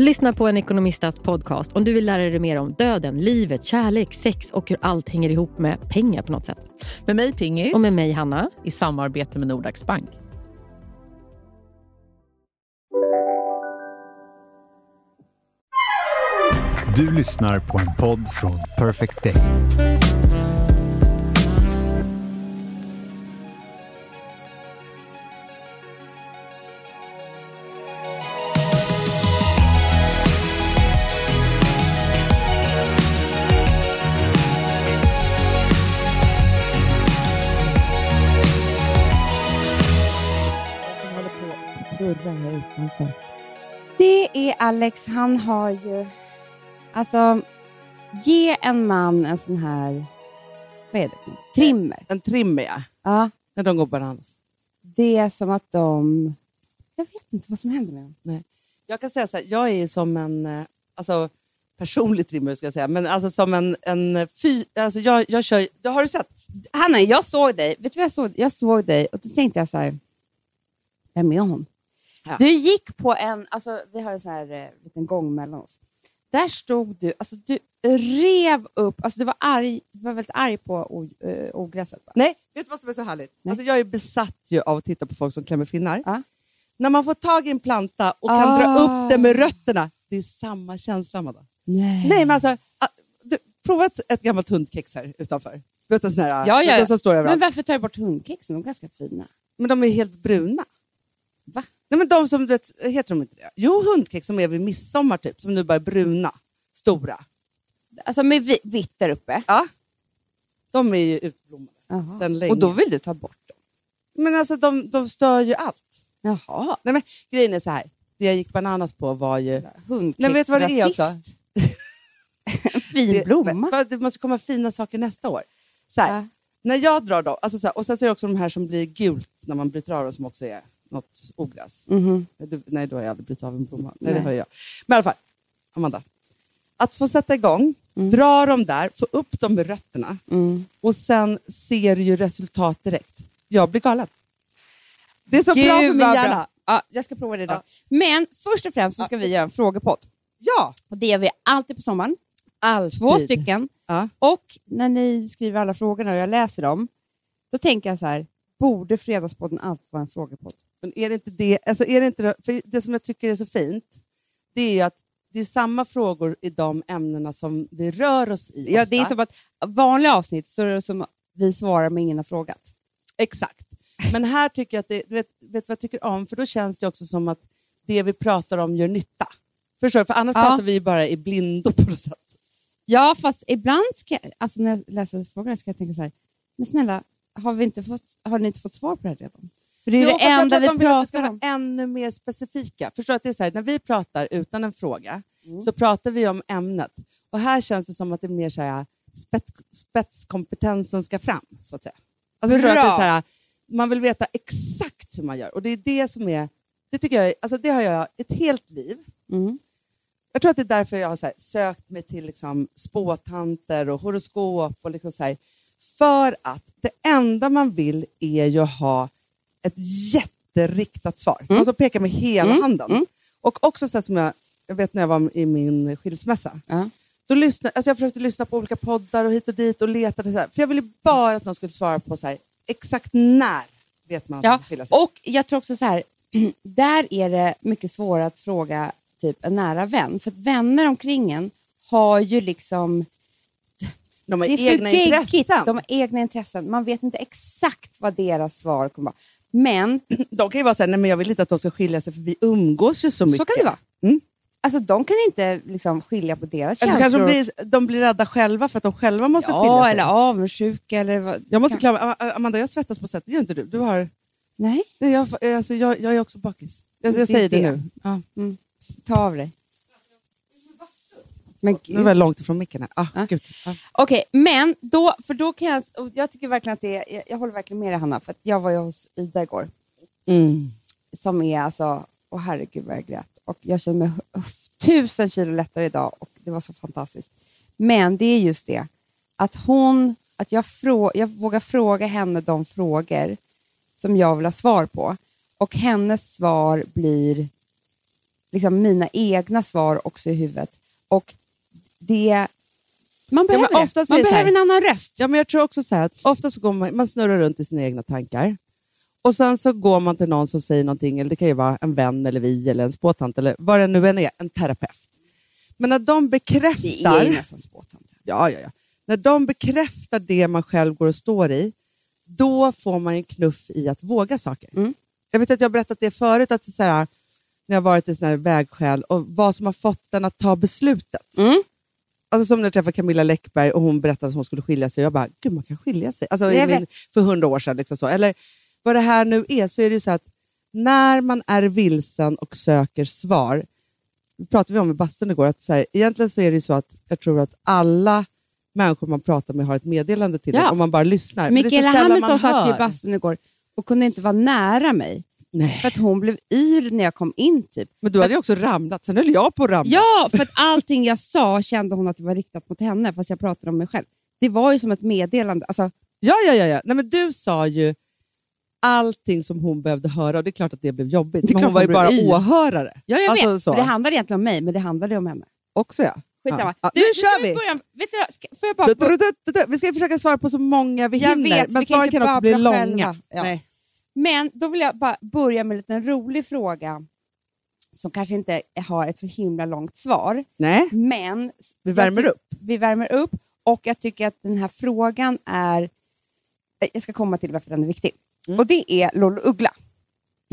Lyssna på en ekonomistats podcast om du vill lära dig mer om döden, livet, kärlek, sex och hur allt hänger ihop med pengar på något sätt. Med mig Pingis. Och med mig Hanna. I samarbete med Nordax Bank. Du lyssnar på en podd från Perfect Day. Det är Alex, han har ju... Alltså, ge en man en sån här... Vad är det? Trimmer. En trimmer ja. Ja, När de går bananas. det är som att de... Jag vet inte vad som händer med dem. Jag kan säga så här, jag är ju som en eh, alltså, personlig trimmer ska jag säga, men alltså som en, en fy, alltså jag, jag kör, det har du sett? Hanna, jag såg dig. Vet du vad jag såg? Jag såg dig och då tänkte jag så här... Vem är hon? Ja. Du gick på en... Alltså, vi har en sån här eh, liten gång mellan oss. Där stod du... Alltså, du rev upp... Alltså, du var arg. Du var väldigt arg på o- eh, ogräset. Va? Nej, vet du vad som är så härligt? Nej. Alltså, jag är besatt ju av att titta på folk som klämmer finnar. Ja. När man får tag i en planta och kan Ah. dra upp den med rötterna, det är samma känsla. Amanda. Nej. Nej, men alltså, ah, du, prova ett, ett gammalt hundkex här utanför. Du vet en sån här, Ja, ja. som står överallt. Men varför tar du bort hundkexen? De är ganska fina. Men de är helt bruna. Va? Nej, men de som, vet, heter de inte det? Jo, hundkex som är vid midsommar typ, som nu bara är bruna, stora. Alltså med vi- vitt där uppe. Ja. De är ju utblommade Jaha. sedan länge. Och då vill du ta bort dem? Men alltså de, de stör ju allt. Jaha. Nej, men, grejen är så här, det jag gick bananas på var ju... Hundkex Nej, vet du vad det är också? rasist. en fin Det, blomma. för att det måste komma fina saker nästa år. Så här, Ja. När jag drar dem, alltså så här, och sen så är det också de här som blir gult när man bryter av dem som också är något ogräs. Mhm. Du, nej, då har jag aldrig brutit av en blomma. Nej, det Nej. har jag. Men i alla fall, Amanda. Att få sätta igång, dra dem där, få upp dem med rötterna Mm. och sen ser du ju resultat direkt. Jag blir galen. Det är så Gud, bra för min hjärna. Ja, jag ska prova det idag. Ja. Men först och främst så ska vi göra en frågepodd. Ja, Och det gör vi alltid på sommaren. alltid. Två stycken. Ja. Och när ni skriver alla frågorna och jag läser dem, då tänker jag så här, borde Fredagspodden alltid vara en frågepodd? Men är det inte det, alltså är det inte för det som jag tycker är så fint, det är att det är samma frågor i de ämnena som vi rör oss i. Ja, ofta. det är som att vanliga avsnitt så är det som vi svarar men ingen har frågat. Exakt. Men här tycker jag att det, vet, vet vad jag tycker om? För då känns det också som att det vi pratar om gör nytta. Förstår du? För annars Ja. pratar vi ju bara i blindo på något sätt. Ja, fast ibland ska jag, alltså när jag läser frågorna ska jag tänka så här, men snälla, har, vi inte fått, har ni inte fått svar på det här redan? För det är Jo, det enda vi pratar om. ännu mer specifika. Förstår? Att det är så här, när vi pratar utan en fråga Mm. så pratar vi om ämnet. Och här känns det som att det är mer så här, spets, spetskompetensen ska fram. Så att säga. Alltså, du? att det är så här, man vill veta exakt hur man gör. Och det är det som är... Det, tycker jag, alltså det har jag ett helt liv. Mm. Jag tror att det är därför jag har så här, sökt mig till liksom, spåtanter och horoskop. Och liksom så här, för att det enda man vill är ju att ha ett jätteriktat svar. Man måste peka med hela Mm. handen. Mm. Och också så som jag, jag vet när jag var i min skilsmässa. Ja. Då lyssnade, alltså jag försökte lyssna på olika poddar och hit och dit och letade. Så här, för jag ville bara att någon skulle svara på så här, exakt när vet man att man Ja, ska skilja sig. och jag tror också så här, där är det mycket svårare att fråga typ en nära vän. För att vänner omkring en har ju liksom... De har egna geggigt. intressen. De har egna intressen. Man vet inte exakt vad deras svar kommer vara. Men De kan ju vara såhär, nej men jag vill inte att de ska skilja sig för vi umgås ju så mycket. så kan det vara. Mm. Alltså, de kan inte liksom skilja på deras Eller så kanske känslor. de blir, de blir rädda själva för att de själva måste skilja ja, sig. eller avundsjuka. Eller vad. Jag måste kan... klara Am- Amanda, jag svettas på sätt. Det gör inte du. du har, Nej, nej, jag, alltså, jag, jag är också bakis. Jag, jag säger det, det. nu. Ja. ta av dig. Men Nu var jag långt ifrån micken här. Ah. Gud. Ah. Okej, men då, för då kan jag, jag tycker verkligen att det är, jag, jag håller verkligen med dig Hanna, för att jag var ju hos Ida igår. Mm. som är alltså, åh herregud vad jag grät. Och jag känner mig tusen kilo lättare idag och det var så fantastiskt. Men det är just det, att hon, att jag, frå, jag vågar fråga henne de frågor som jag vill ha svar på. Och hennes svar blir liksom mina egna svar också i huvudet. Och det... Man behöver, det. är man det här- behöver en annan röst. Ja, men jag tror också så här att ofta så går man, man snurrar runt i sina egna tankar. Och sen så går man till någon som säger någonting, eller det kan ju vara en vän, eller vi, eller en spåtant, eller vad det nu än är, en terapeut. Men när de Det bekräftar... är ju nästan spåtant. Ja, ja, ja. När de bekräftar det man själv går och står i, då får man en knuff i att våga saker. Mm. Jag vet att jag har berättat det förut, att så här, när jag har varit i sån här vägskäl och vad som har fått den att ta beslutet. Mm. Alltså som när jag träffade Camilla Läckberg och hon berättade att hon skulle skilja sig. Jag bara, gud man kan skilja sig. Alltså, min, för hundra år sedan. Liksom så. Eller vad det här nu är, så är det ju så att när man är vilsen och söker svar, det pratade vi om i bastun igår, att så här, egentligen så är det ju så att jag tror att alla människor man pratar med har ett meddelande till Ja. en om man bara lyssnar. Mikaela Hamilton satt ju i bastun igår och kunde inte vara nära mig. Nej. För att hon blev yr när jag kom in. typ. Men du hade ju också ramlat, sen höll jag på att ramla. Ja, för att allting jag sa kände hon att det var riktat mot henne, fast jag pratade om mig själv. Det var ju som ett meddelande. Alltså, Ja, ja, ja. ja. Nej, men du sa ju allting som hon behövde höra och det är klart att det blev jobbigt. Det men hon var ju bara yr. åhörare. ja, jag Alltså, vet, så. för det handlade egentligen om mig, men det handlade om henne. Också ja. Skitsamma. Ja. Du, nu ska kör vi! Börja, vet du, vad, ska, får jag bara... Du, du, du, du, du. Vi ska försöka svara på så många vi Jag hinner, vet, men svaren kan också bli långa. Ja. Nej. Men då vill jag bara börja med en liten rolig fråga som kanske inte har ett så himla långt svar. Nej, Men vi värmer upp. Vi värmer upp och jag tycker att den här frågan är... eh, Jag ska komma till varför den är viktig. Mm. Och det är Lollo Uggla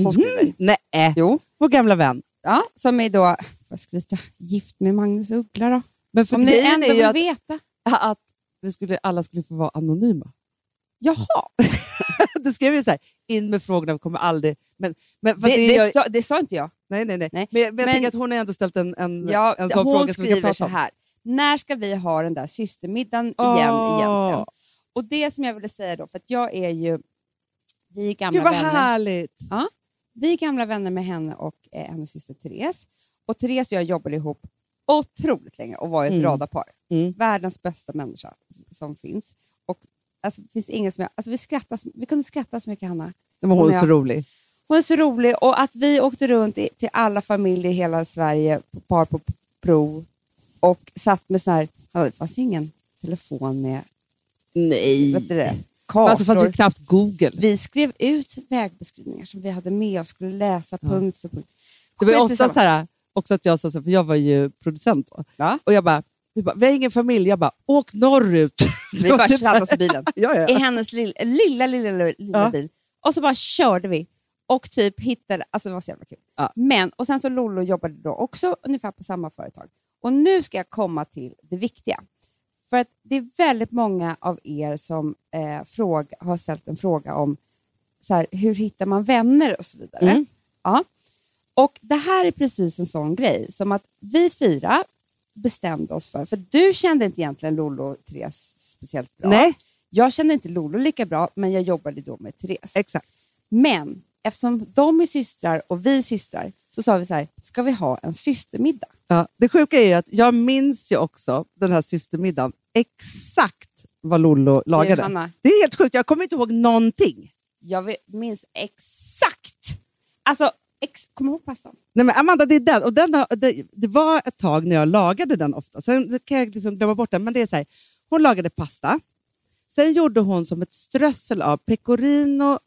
som skriver. Nej, Jo. vår gamla vän. Ja, som är då, vad ska vi ta, gift med Magnus Uggla då? Men för Om ni ändå vill att, veta. att vi skulle, alla skulle få vara anonyma. Jaha, Du skrev ju så här, in med frågorna, vi kommer aldrig... Men, men, det, det, sa, det sa inte jag. nej, nej, nej. Nej. Men, jag- men jag tänker att hon har ändå ställt en, en, Ja, en sån fråga som vi kan prata så om. här. När ska vi ha den där systermiddagen igen Åh. egentligen? Och det som jag ville säga då, för att jag är ju... Vi är gamla Gud vad vänner. härligt! Vi är gamla vänner med henne och eh, hennes syster Therese. Och Therese och jag jobbade ihop otroligt länge och var ett Mm. radarpar. Mm. Världens bästa människa som finns. Och alltså, det finns ingen som jag, alltså, vi, skrattar, vi kunde skratta så mycket, Hanna. Men hon Hon är så rolig. Hon är så rolig och att vi åkte runt i, till alla familjer i hela Sverige, på par på prov och satt med sån här, det fanns ingen telefon med Nej. vet du det, kartor. Alltså fanns ju knappt Google. vi skrev ut vägbeskrivningar som vi hade med och skulle läsa Ja. punkt för punkt. Det var ju ofta så här, också att jag sa så här, för jag var ju producent då. Ja. Och jag bara, vi, bara, vi har ingen familj. Jag bara, åk norrut. Vi bara satte oss i bilen. ja, ja. i hennes lilla, lilla, lilla, lilla, Ja. bil. Och så bara körde vi och typ hittade, alltså det var så jävla kul. Men, och sen så Lollo jobbade då också ungefär på samma företag. Och nu ska jag komma till det viktiga. För att det är väldigt många av er som eh, fråga, har ställt en fråga om så här, hur hittar man vänner och så vidare. Mm. Ja. Och det här är precis en sån grej som att vi fyra bestämde oss för, för du kände inte egentligen Lollo Therese speciellt bra. Nej, Jag kände inte Lolo lika bra, men jag jobbade då med Therese. exakt. Men eftersom de är systrar och vi är systrar så sa vi så här, ska vi ha en systermiddag? Ja, det sjuka är ju att jag minns ju också den här systermiddagen exakt vad Lollo lagade. Du, Hanna, Det är helt sjukt, jag kommer inte ihåg någonting. jag minns exakt. Alltså, ex, kommer du ihåg pastan? Nej, men Amanda, det är den. Och den har, det, det var ett tag när jag lagade den ofta. Sen kan jag liksom glömma bort den. Men det är så här, hon lagade pasta. Sen gjorde hon som ett strössel av pecorino,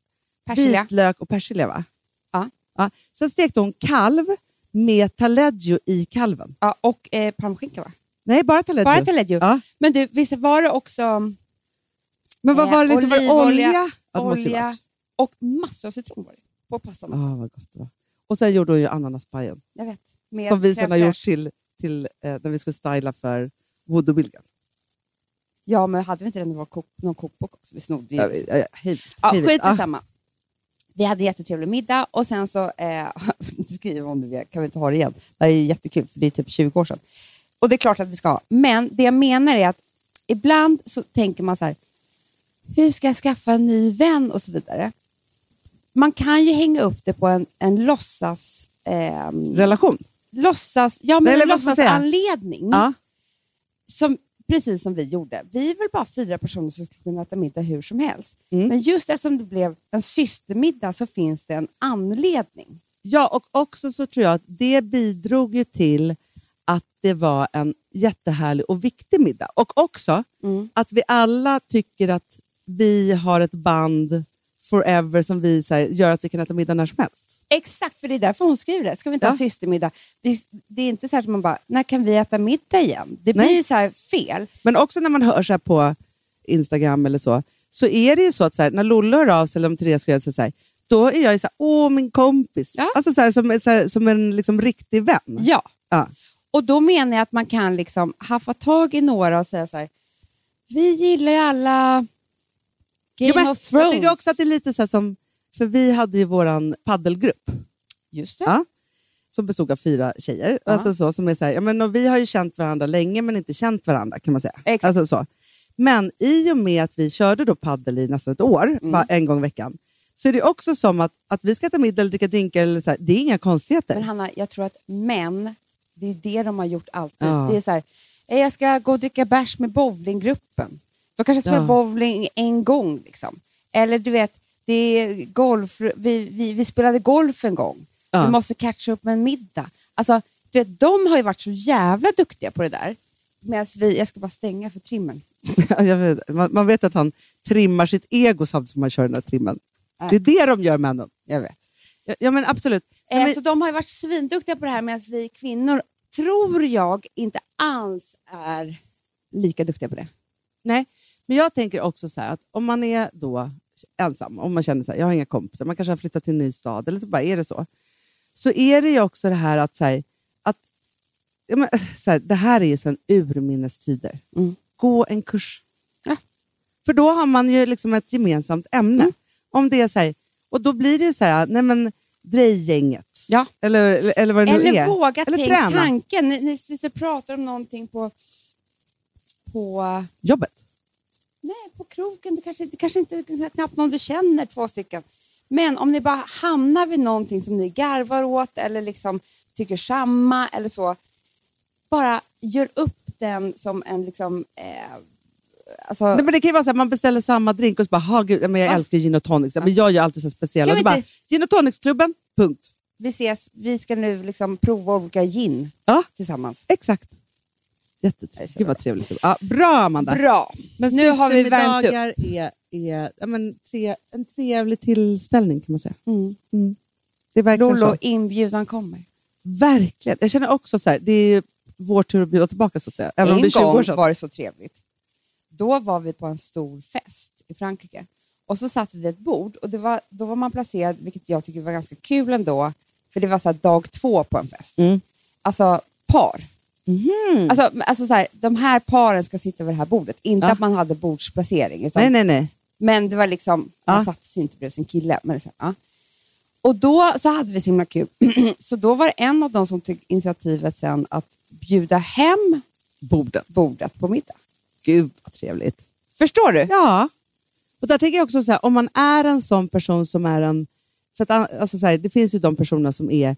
Persilja. vitlök och persilja. Va? Ja. Ja. Sen stekte hon kalv med taleggio i kalven. Ja, och eh, palmskinka va? Nej, bara taleggio. Bara taleggio. Ja. Men du, visst var det också Men vad Eh, var det? Liksom, olivolja, olja? Olja varit. och massor av citron var det på pastan också. Ah, vad gott det var. Och sen gjorde hon ju ananaspajen. Jag vet. Med Som vi sen har gjort till, till eh, när vi skulle styla för Voodoo Bilgan. Ja, men hade vi inte den i vår kok, någon kokbok också? Vi snodde ju. Ja, ja, ja, hej, Ja, hej, skit i ja. samma. Vi hade jättetrevlig middag och sen så eh, skriver hon nu, kan vi inte ha det igen? Det här är ju jättekul för det är typ 20 år sedan. Och det är klart att vi ska ha. Men det jag menar är att ibland så tänker man så här, hur ska jag skaffa en ny vän och så vidare. Man kan ju hänga upp det på en, en låtsas... ehm, Relation. låtsas, ja, men Eller en låtsasanledning. Ja. Som, precis som vi gjorde. Vi är väl bara fyra personer som skulle kunna äta middag hur som helst. Mm. Men just eftersom det blev en systermiddag så finns det en anledning. Ja, och också så tror jag att det bidrog ju till att det var en jättehärlig och viktig middag. Och också att vi alla tycker att vi har ett band forever som vi så här, gör att vi kan äta middag när som helst. Exakt, för det är därför hon skriver det. Ska vi inte Ja. ha systermiddag? Det är inte så att man bara, när kan vi äta middag igen? Det blir Nej. så här fel. Men också när man hör så på Instagram eller så, så är det ju så att så här, när Lolle hör av sig, eller om Therese ska göra så här, då är jag ju så här, åh min kompis. Ja. Alltså så här, som, så som en liksom, riktig vän. Ja. Ja. Och då menar jag att man kan liksom haffa tag i några och säga så här, vi gillar ju alla Game men of Thrones. Jag tycker också att det är lite så som, för vi hade ju våran paddelgrupp Just det. Ja. som bestod av fyra tjejer. Ja. Alltså så, som är så här, ja, men, vi har ju känt varandra länge men inte känt varandra kan man säga. Exakt. Alltså, så. Men i och med att vi körde då paddel i nästan ett år, Mm. en gång i veckan, så är det också som att, att vi ska äta middag eller dricka drinkar, eller så här, det är inga konstigheter. Men Hanna, jag tror att män, det är det de har gjort alltid. Ja. Det är så här, "Eh, jag ska gå och dricka bärs med bowlinggruppen. De kanske spelar Ja. bowling en gång. Liksom. Eller du vet, det är golf, vi, vi, vi spelade golf en gång. Ja. Vi måste catcha upp med en middag. Alltså, du vet, de har ju varit så jävla duktiga på det där. Medan vi, jag ska bara stänga för trimmen. Vet, man, man vet att han trimmar sitt ego samtidigt som han kör den här trimmen. Nej. Det är det de gör männen. Jag vet. Ja, ja men absolut. Eh, men, Så de har ju varit svinduktiga på det här medan vi kvinnor, tror jag, inte alls är lika duktiga på det. nej, men jag tänker också så här att om man är då ensam, om man känner så här, jag har inga kompisar, man kanske har flyttat till en ny stad, eller så bara är det så. Så är det ju också det här att, så här, att ja, men, så här, det här är ju sedan urminnes tider. Mm. Gå en kurs. Ja. För då har man ju liksom ett gemensamt ämne. Mm. Om det är så här, och då blir det ju så här, nej men drejgänget. Ja. Eller, eller, vad det nu Eller är. våga Eller tänk träna. tanken. Ni, ni sitter och pratar om någonting på, på, Jobbet. Nej, på krogen. Det kanske, det kanske inte är knappt någon du känner, två stycken. Men om ni bara hamnar vid någonting som ni garvar åt eller liksom tycker samma eller så. Bara gör upp den som en liksom... Eh, alltså, Nej, men det kan ju vara så att man beställer samma drink och så bara, "Ha, gud, men jag Ja. älskar gin och tonic. Men jag gör alltid så speciella. Det bara, inte- gin och tonic-klubben, punkt. vi ses, vi ska nu liksom prova olika gin Ja, tillsammans. exakt. Jättetrevligt. Gud vad trevligt. Ja, bra Amanda. Bra! Men Nu har vi värmt upp. är, är ja, men, tre, en trevlig tillställning kan man säga. Mm. Det är verkligen Lollo, så. inbjudan kommer. Verkligen. Jag känner också så här, det är vår tur att bjuda tillbaka så att säga. Även om en det är 20 gång år sedan. var det så trevligt. Då var vi på en stor fest i Frankrike. Och så satt vi vid ett bord och det var, då var man placerad, vilket jag tycker var ganska kul ändå, för det var så här dag två på en fest. Mm. Alltså par. Mhm. Alltså, alltså så här, de här paren ska sitta vid det här bordet. Inte Ja. att man hade bordsplacering. Utan, Nej, nej, nej. Men det var liksom, man Ja. satte sig inte bredvid sin kille. Men så, här, ja. Och då så hade vi så himla kul. så då var det en av dem som tog initiativet sen att bjuda hem Bordet. bordet på middag. Gud vad trevligt. Förstår du? Ja. Och där tänker jag också så här, om man är en sån person som är en... För att, alltså så här, det finns ju de personer som är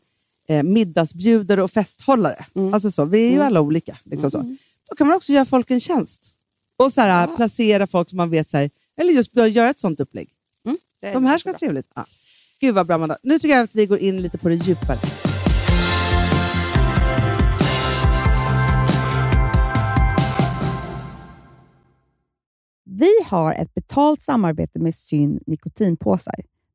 eh, middagsbjudare och festhållare. Mm. Alltså så, vi är ju alla olika. Liksom så. Då kan man också göra folk en tjänst. Och så här, placera folk som man vet, så här, eller just göra ett sånt upplägg. Det De här är ska vara trevligt. Ja. Gud vad bra Amanda. Nu tycker jag att vi går in lite på det djupare. Vi har ett betalt samarbete med Syn nikotinpåsar.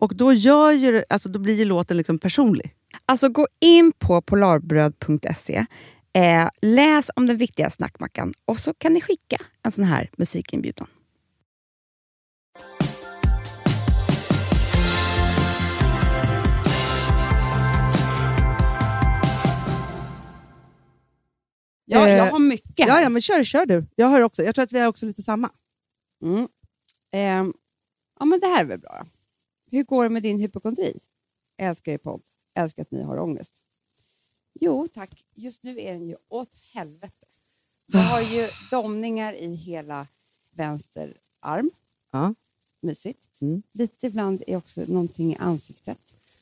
Och då, gör ju, alltså, då blir ju låten liksom personlig. Alltså gå in på polarbröd.se, eh, läs om den viktiga snackmackan och så kan ni skicka en sån här musikinbjudan. Ja, Eh, jag har mycket Ja, ja, men kör, kör du. Jag har också. Jag tror att vi har också lite samma. Mm. Ehm, ja, men det här är väl bra. då. Hur går det med din hypokondri? Älskar er podd. Älskar att ni har ångest. Jo, tack. Just nu är den ju åt helvete. Jag har ju domningar i hela vänster arm. Ja. Mysigt. Mm. Lite ibland är också någonting i ansiktet.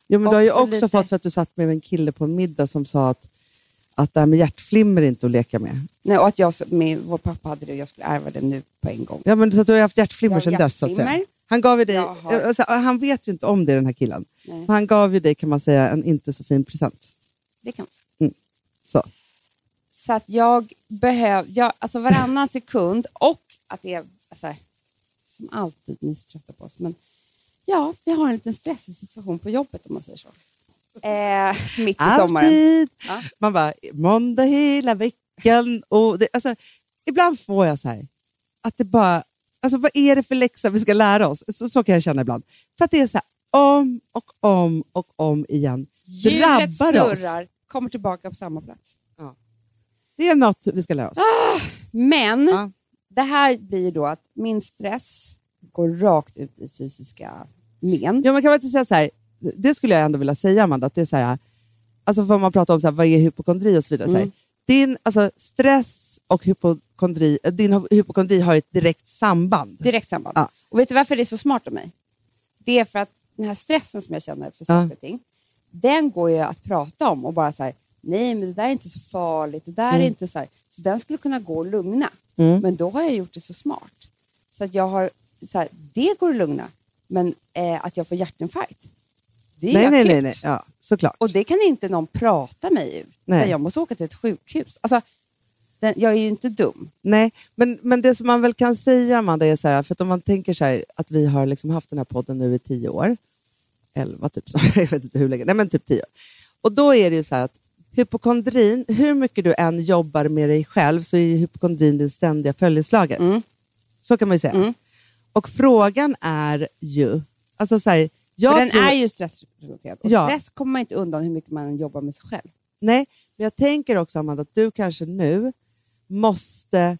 Jo, men du har ju Också lite- fått för att du satt med en kille på en middag som sa att, att det här med hjärtflimmer är inte att leka med. Nej, och att jag, med, vår pappa hade det och jag skulle ärva det nu på en gång. Ja, men så att du har haft hjärtflimmer sedan dess. Så att säga. Han gav ju dig, alltså, han vet ju inte om det den här killen. Nej. Han gav ju dig kan man säga en inte så fin present. Det kan man säga. Så. Så att jag behöver, alltså varannan sekund och att det är så här, som alltid, ni är så trötta på oss, men ja, vi har en liten stressig situation på jobbet om man säger så. Eh, mitt i sommaren. Alltid. Ja. Man bara, måndag hela veckan. Och det, alltså, ibland får jag så här, att det bara Alltså vad är det för läxa vi ska lära oss? Så, så kan jag känna ibland. För att det är så här, om och om och om igen. Hjulet Drabbar oss. snurrar, kommer tillbaka på samma plats. Det är något vi ska lära oss. Men Ja. det här blir då att min stress går rakt ut i fysiska men. Ja, men kan man inte säga så här, det skulle jag ändå vilja säga Amanda, att det är så här, alltså för man pratar om så här, vad är hypokondri och så vidare. Så här, Mm. Din alltså, stress och hypokondri, eh, din hypokondri har ett direkt samband. Direkt samband. Ja. Och vet du varför det är så smart av mig? Det är för att den här stressen som jag känner för saker och ting, den går ju att prata om och bara så här, nej men det där är inte så farligt, det där är inte så här. Så den skulle kunna gå och lugna. Mm. Men då har jag gjort det så smart. Så att jag har, så här, det går att lugna, men eh, att jag får hjärtinfarkt, det är nej, akut. nej, nej, ja, såklart. Och det kan inte någon prata mig. Nej. Utan Jag måste åka till ett sjukhus. Alltså, den, jag är ju inte dum. Nej, men, men det som man väl kan säga Amanda är så här, för att om man tänker så här, att vi har liksom haft den här podden nu i tio år, elva typ, så, jag vet inte hur länge, nej men typ tio år. Och då är det ju så här att hypokondrin, hur mycket du än jobbar med dig själv så är ju hypokondrin din ständiga följeslagare. Mm. Så kan man ju säga. Mm. Och frågan är ju, alltså så här, För den tror, är ju stressrelaterad. Och Ja. stress kommer man inte undan hur mycket man jobbar med sig själv. Nej, men jag tänker också Amanda att du kanske nu måste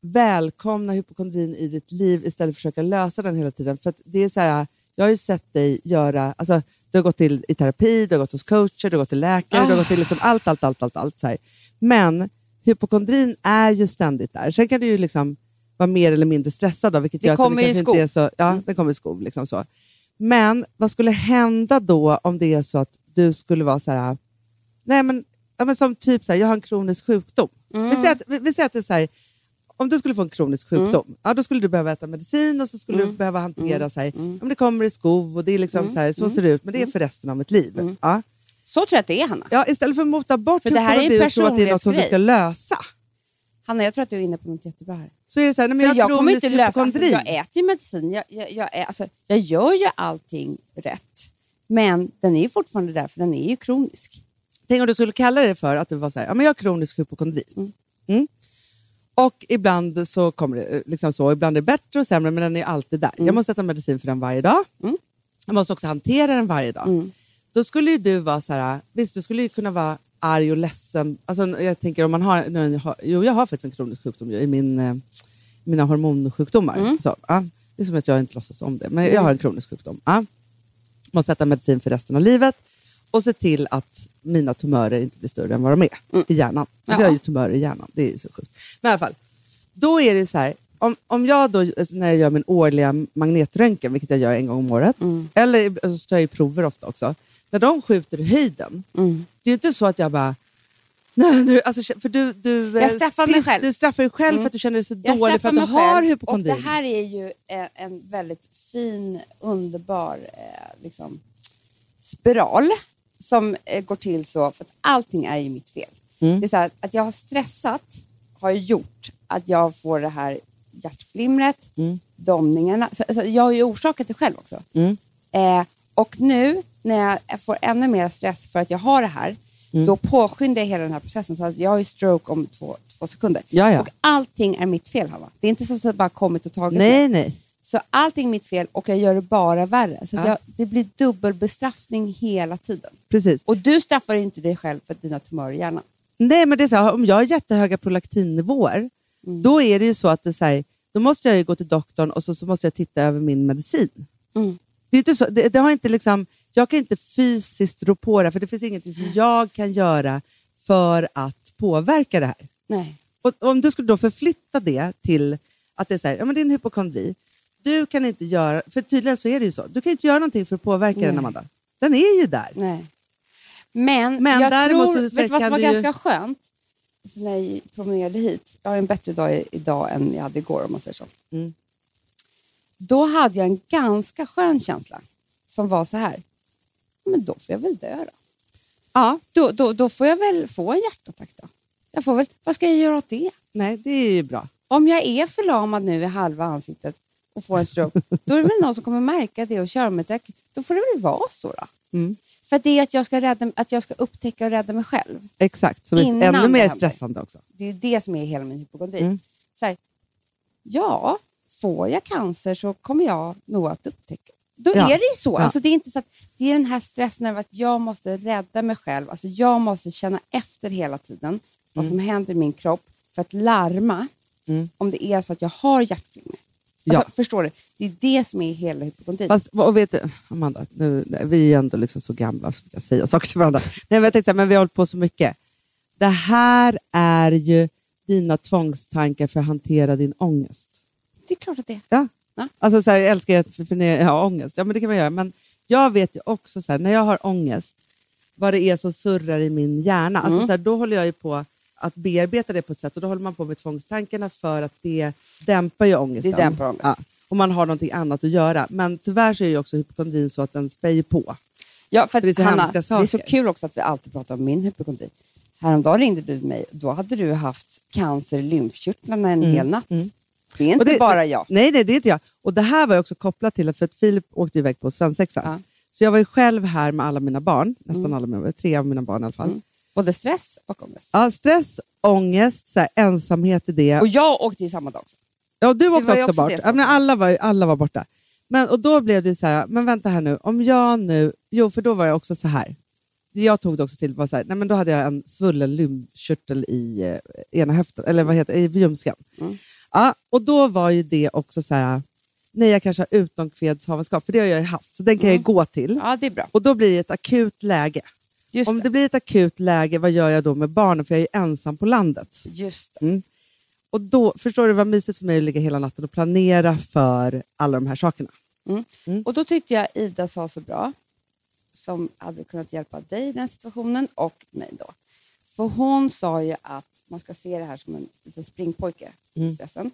välkomna hypokondrin i ditt liv istället för att försöka lösa den hela tiden. För det är så här, jag har ju sett dig göra, alltså, du har gått till, i terapi, du har gått hos coacher, du har gått till läkare, du har gått till liksom allt, allt, allt, allt. allt så här. Men hypokondrin är ju ständigt där. Sen kan du ju liksom vara mer eller mindre stressad, då, vilket Det gör att kommer det kanske inte är så... Ja, det kommer i skov. Liksom så. Men vad skulle hända då om det är så att du skulle vara så här... Nej, men, ja, men som typ så här, jag har en kronisk sjukdom. Vi, säger att, vi, vi säger att det är så här, om du skulle få en kronisk sjukdom, ja, då skulle du behöva äta medicin och så skulle du behöva hantera så här, ja, men det kommer i skov och det är liksom så här, så ser det ut, men det är för resten av mitt liv. Ja. Så tror jag att det är, Hanna. Ja, istället för att mota bort För det här är en hypokondri och tro att det är något som du ska lösa, Hanna, jag tror att du är inne på något jättebra här. så är det så här, men jag jag kommer inte lösa... Alltså, jag äter ju medicin. Jag, jag, jag, är, alltså, jag gör ju allting rätt. Men den är ju fortfarande där, för den är ju kronisk. Tänk om du skulle kalla det för att du var så här, ja, men jag har kronisk hypokondri. Mm. Och ibland så kommer det eh, liksom så, ibland är det bättre och sämre, men den är alltid där. Jag måste äta medicin för den varje dag. Mm. Jag måste också hantera den varje dag. Mm. Då skulle ju du vara så här, visst du skulle ju kunna vara arg och ledsen. Alltså, jag tänker om man har, nu, jag har, jo jag har faktiskt en kronisk sjukdom ju, i min, eh, mina hormonsjukdomar. Mm. Så, ja, det är som att jag inte låtsas om det, men jag har en kronisk sjukdom. Ja. Måste äta medicin för resten av livet och se till att mina tumörer inte blir större än vad de är i hjärnan. Alltså Ja. Jag har ju tumörer i hjärnan, det är så sjukt. Men i alla fall, då är det så här, om, om jag då, alltså när jag gör min årliga magnetröntgen, vilket jag gör en gång om året, eller så tar jag ju prover ofta också, när de skjuter i höjden, Mm. det är ju inte så att jag bara Nej, nu, alltså, för du, du, Jag eh, straffar mig piss- själv. Du straffar dig själv Mm. för att du känner dig så Jag dålig för straffar att du mig har hypokondri. Det här är ju eh, en väldigt fin, underbar eh, liksom, spiral som eh, går till så, för att allting är ju mitt fel. Mm. Det är så här, att jag har stressat har ju gjort att jag får det här hjärtflimret, Mm. domningarna. Så, alltså, jag har ju orsakat det själv också. Mm. Eh, och nu när jag får ännu mer stress för att jag har det här, Mm. då påskyndar jag hela den här processen. Så att jag har ju stroke om två, två sekunder. Ja, ja. Och allting är mitt fel, Hanna. Det är inte så att det bara kommit och tagit. Nej, nej. Så allting är mitt fel och jag gör det bara värre. Så Ja. jag, det blir dubbelbestraffning hela tiden. Precis. Och du straffar inte dig själv för dina tumörer i hjärnan. Nej, men det är så här, om jag har jättehöga prolaktinnivåer, Mm. då är det ju så att det så här, då måste jag ju gå till doktorn och så, så måste jag titta över min medicin. Mm. Det är inte så, det, det har inte liksom, jag kan inte fysiskt rå på det, för det finns ingenting som jag kan göra för att påverka det här. Nej. Och om du skulle då förflytta det till att det är så här, ja men det är en hypokondri. Du kan inte göra, för tydligen så är det ju så, du kan inte göra någonting för att påverka den Nej. Amanda. Den är ju där. Nej. Men, Men jag tror, vet du vad som var du ju- ganska skönt? När jag promenerade hit, jag har en bättre dag idag än jag hade igår om man säger så. Mm. Då hade jag en ganska skön känsla som var så här, men då får jag väl dö då. Ja, Då, då, då får jag väl få en hjärtattack då. Jag får väl, vad ska jag göra åt det? nej det är ju bra. Om jag är förlamad nu i halva ansiktet och får en stroke, då är det väl någon som kommer märka det och köra till akut. Då får det väl vara så då. Mm. För det är att jag, ska rädda, att jag ska upptäcka och rädda mig själv. Exakt, som är ännu mer stressande också. Det är det som är hela min hypokondri. Mm. Så här, ja, får jag cancer så kommer jag nog att upptäcka. Då Ja. är det ju så. Ja. Alltså, det är inte så att det är den här stressen över att jag måste rädda mig själv. Alltså, jag måste känna efter hela tiden vad som händer i min kropp för att larma Mm. om det är så att jag har hjärtflimmer. Ja. Alltså, Förstår du? Det är det som är hela hypokondrin. Fast, och vet du, Amanda, nu, vi är ändå liksom så gamla så vi kan säga saker till varandra. Nej, men jag tänkte men vi har hållit på så mycket. Det här är ju dina tvångstankar för att hantera din ångest. Det är klart att det är. Ja. Ja. Alltså så här, jag älskar att för, för ni har ångest. Ja, men det kan man göra. Men jag vet ju också så här, när jag har ångest, vad det är som surrar i min hjärna. Alltså, Mm. så här, då håller jag ju på att bearbeta det på ett sätt och då håller man på med tvångstankarna för att det dämpar ju ångesten. Det dämpar ångest. Ja. Och man har någonting annat att göra. Men tyvärr så är ju också hypokondrin så att den spär på. Ja, för För det är så Hanna, hemska det är så kul också att vi alltid pratar om min hypokondri. Häromdagen ringde du mig. Då hade du haft cancer i lymfkörtlarna en hel natt. Det är inte Mm. Det- bara jag. Nej, nej, det är inte jag. Och det här var också kopplat till för att Filip åkte iväg på svensexa. Ja. Så jag var ju själv här med alla mina barn, nästan Mm. alla mina, tre av mina barn i alla fall. Både stress och ångest. Ja, stress, ångest, så här, ensamhet i det. Och jag åkte ju samma dag också. Ja, du åkte också, också bort. Ja, men alla, var, alla var borta. Men, och då blev det så här, men vänta här nu, om jag nu... Jo, för då var jag också så här. Det jag tog det också till var så här, nej, men då hade jag en svullen lymfkörtel i eh, ena höften, eller vad heter i ljumsken. Mm. Ja, och då var ju det också så här, nej jag kanske har utomkvedshavandeskap, för det har jag ju haft, så den kan jag ju gå till. Ja, det är bra. Och då blir det ett akut läge. Just Om det. det blir ett akut läge, vad gör jag då med barnen? För jag är ju ensam på landet. Just. Mm. Och då, förstår du vad mysigt för mig att ligga hela natten och planera för alla de här sakerna. Och då tyckte jag Ida sa så bra, som hade kunnat hjälpa dig i den situationen och mig då. För hon sa ju att man ska se det här som en liten springpojke, Mm. stressen.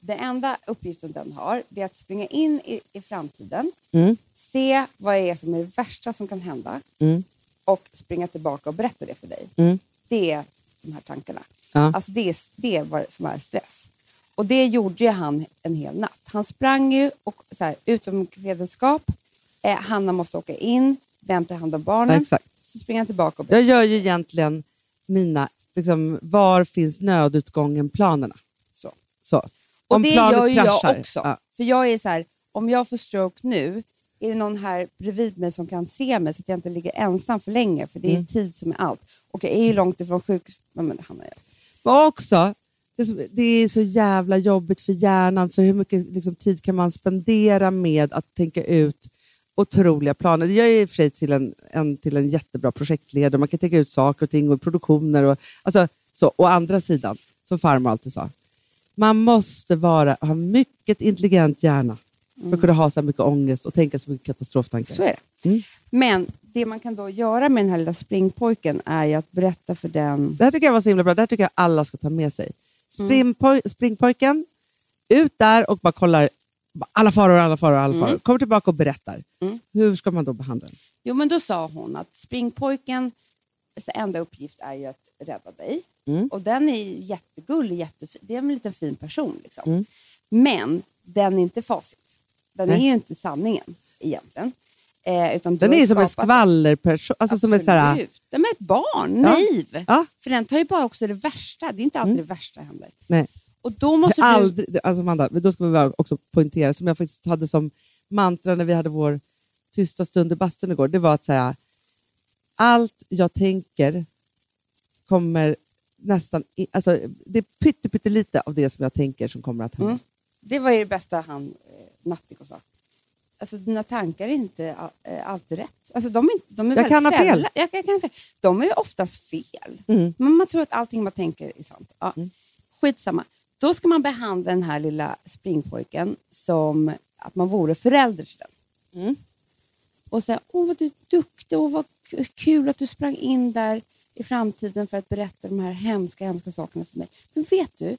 Den enda uppgiften den har är att springa in i, i framtiden, Mm. se vad det är som är det värsta som kan hända Mm. Och springa tillbaka och berätta det för dig. Mm. Det är de här tankarna. Ja. Alltså det är det är vad som är stress. Och det gjorde ju han en hel natt. Han sprang ju och så här, utomkvedenskap. Eh, Hanna måste åka in, vem tar hand om barnen? Ja, exakt. Så springer han tillbaka och Jag gör ju egentligen mina, liksom, var finns nödutgången-planerna. så. Så. Och Om det gör ju kraschar. jag också. Ja. För jag är så här, om jag får stroke nu, är det någon här bredvid mig som kan se mig så att jag inte ligger ensam för länge? För det är Mm. tid som är allt. Och jag är ju långt ifrån sjukhus. Ja, Men Hanna, jag. Men också, det är, så, det är så jävla jobbigt för hjärnan, för hur mycket liksom, tid kan man spendera med att tänka ut otroliga planer. Jag är i och för sig till en, en, till en jättebra projektledare, man kan tänka ut saker och ting och produktioner. Och, alltså, så. Å andra sidan, som farmor alltid sa, man måste vara, ha mycket intelligent hjärna för att kunna ha så mycket ångest och tänka så mycket katastroftankar. Så är det. Mm. Men det man kan då göra med den här lilla springpojken är ju att berätta för den... Det här tycker jag var så himla bra. Det här tycker jag alla ska ta med sig. Mm. Springpoj- springpojken, ut där och bara kollar alla faror, alla faror, alla faror. Kommer tillbaka och berättar. Mm. Hur ska man då behandla den? Jo, men då sa hon att springpojkens enda uppgift är ju att rädda dig. Mm. Och den är jättegullig, jättefin. Det är en liten fin person. Liksom. Mm. Men den är inte facit. Den Nej. är ju inte sanningen egentligen. Eh, utan Den är ju som en skvallerperson. Alltså som är så Absolut. Den är ett barn, Ja. naiv. Ja. För den tar ju bara också det värsta. Det är inte alltid Mm. det värsta händer. nej. Och då måste du... aldrig, alltså Amanda, då ska vi också poängtera, som jag faktiskt hade som mantra när vi hade vår tysta stund i bastun igår, det var att säga allt jag tänker kommer nästan... I, alltså, det är pytte, pytte lite av det som jag tänker som kommer att hända. Mm. Det var ju det bästa han, eh, Nattiko sa. Alltså dina tankar är inte eh, alltid rätt. Alltså, de är, de är Jag kan ha fel. Jag, jag kan. De är oftast fel. Mm. Men man tror att allting man tänker är sant. Ja. Skitsamma. Då ska man behandla den här lilla springpojken som att man vore förälder till den. Mm. Och säga, åh vad du är duktig, åh vad kul att du sprang in där i framtiden för att berätta de här hemska, hemska sakerna för mig. Men vet du,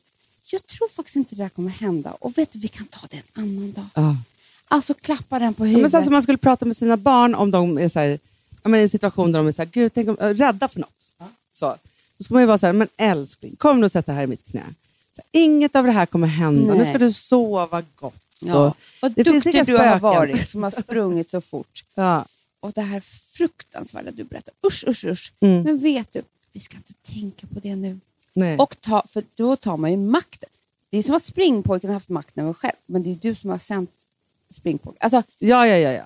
jag tror faktiskt inte det där kommer hända. Och vet du, vi kan ta det en annan dag. Ja. Alltså klappa den på Ja, huvudet. men sen som man skulle prata med sina barn om de är så här, ja, men i en situation där de är så här, Gud, tänk om, äh, rädda för något. Så, då ska man ju vara så här, men älskling, kom nu och sätt dig här i mitt knä. Här, inget av det här kommer hända, nu Nej. ska du sova gott. Ja. Och, Vad det finns duktig inga du har varit som har sprungit så fort. ja. Och det här fruktansvärda du berättar. Usch, usch, usch. Mm. Men vet du, vi ska inte tänka på det nu. Nej. Och ta, för då tar man ju makten. Det är som att springpojken har haft makten över själv, men det är du som har sänt springpojken. Alltså, Ja, ja, ja. ja.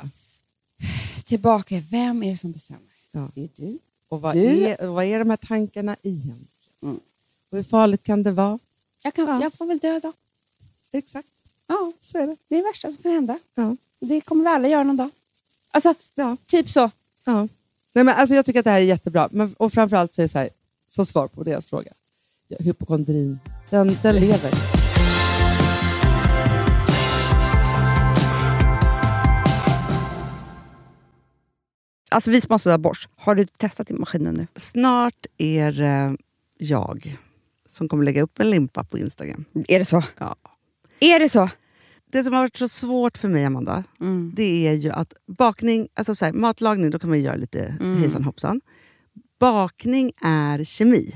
tillbaka, vem är det som bestämmer? Ja. Det är du. Och vad, Du- är, vad är de här tankarna egentligen? Mm. Och hur farligt kan det vara? Jag, kan, Ja. jag får väl dö då. Exakt, Ja, så är det. det är det värsta som kan hända. Ja. Det kommer vi alla göra någon dag. Alltså, Ja. typ så. Ja. Nej, men alltså jag tycker att det här är jättebra. Men, och framförallt så är det så här, som svar på deras fråga. Ja, hypokondrin, den, den lever. Alltså vi sponsrar av Bosch. Har du testat i maskinen nu? Snart är det jag som kommer lägga upp en limpa på Instagram. Är det så? Ja. Är det så? Det som har varit så svårt för mig, Amanda, Mm. det är ju att bakning, alltså så här, matlagning, då kan man ju göra lite Mm. hejsan hoppsan. Bakning är kemi.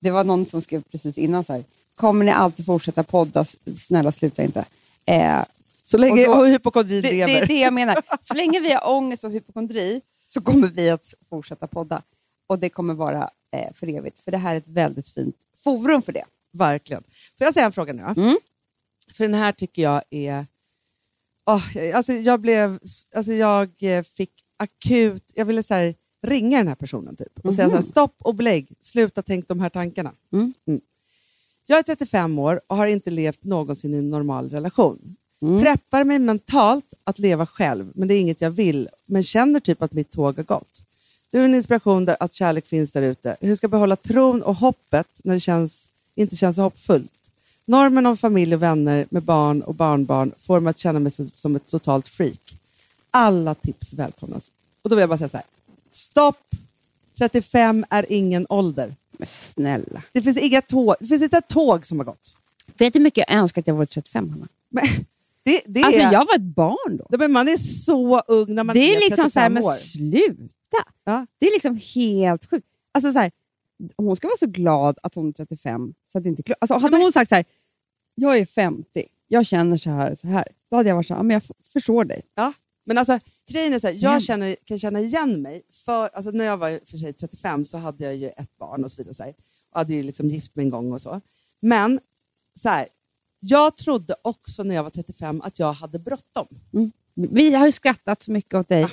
Det var någon som skrev precis innan så här. Kommer ni alltid fortsätta podda? Snälla sluta inte. Eh, Så länge Och då- hypokondrin det, det lever. är det jag menar. Så länge vi har ångest och hypokondri så kommer vi att fortsätta podda. Och det kommer vara eh, för evigt. För det här är ett väldigt fint forum för det. Verkligen. Får jag säga en fråga nu? Mm. För den här tycker jag är... Åh, alltså jag, blev, alltså jag eh, fick akut... Jag ville så här, ringa den här personen typ, och säga så här, stopp och belägg, sluta tänk de här tankarna. Mm. Jag är 35 år och har inte levt någonsin i en normal relation. Preppar mig mentalt att leva själv, men det är inget jag vill. Men känner typ att mitt tåg har gått. Du är en inspiration där att kärlek finns där ute. Hur ska jag behålla tron och hoppet när det känns, inte känns så hoppfullt? Normen om familj och vänner med barn och barnbarn får mig att känna mig som, som ett totalt freak. Alla tips välkomnas. Och då vill jag bara säga så här. Stopp! 35 är ingen ålder. Men snälla. Det finns, inga tåg, det finns inte ett tåg som har gått. Vet du hur mycket jag önskar att jag var 35, Hanna? Men, det, det Alltså är, jag var ett barn då. Men man är så ung när man Det är, är liksom 35 så här, men år. sluta! Ja. Det är liksom helt sjukt. Alltså så här, hon ska vara så glad att hon är 35. Så att det inte är alltså, hade hon sagt så här, jag är 50, jag känner så här så här. Då hade jag varit så här, "Ja, men jag förstår dig. Ja. Men alltså, grejen är så här, jag känner, kan känna igen mig. För, alltså, när jag var för sig 35 så hade jag ju ett barn och så vidare. Så här, och hade ju liksom gift mig en gång och så. Men så här, jag trodde också när jag var 35 att jag hade bråttom. Vi har ju skrattat så mycket åt dig.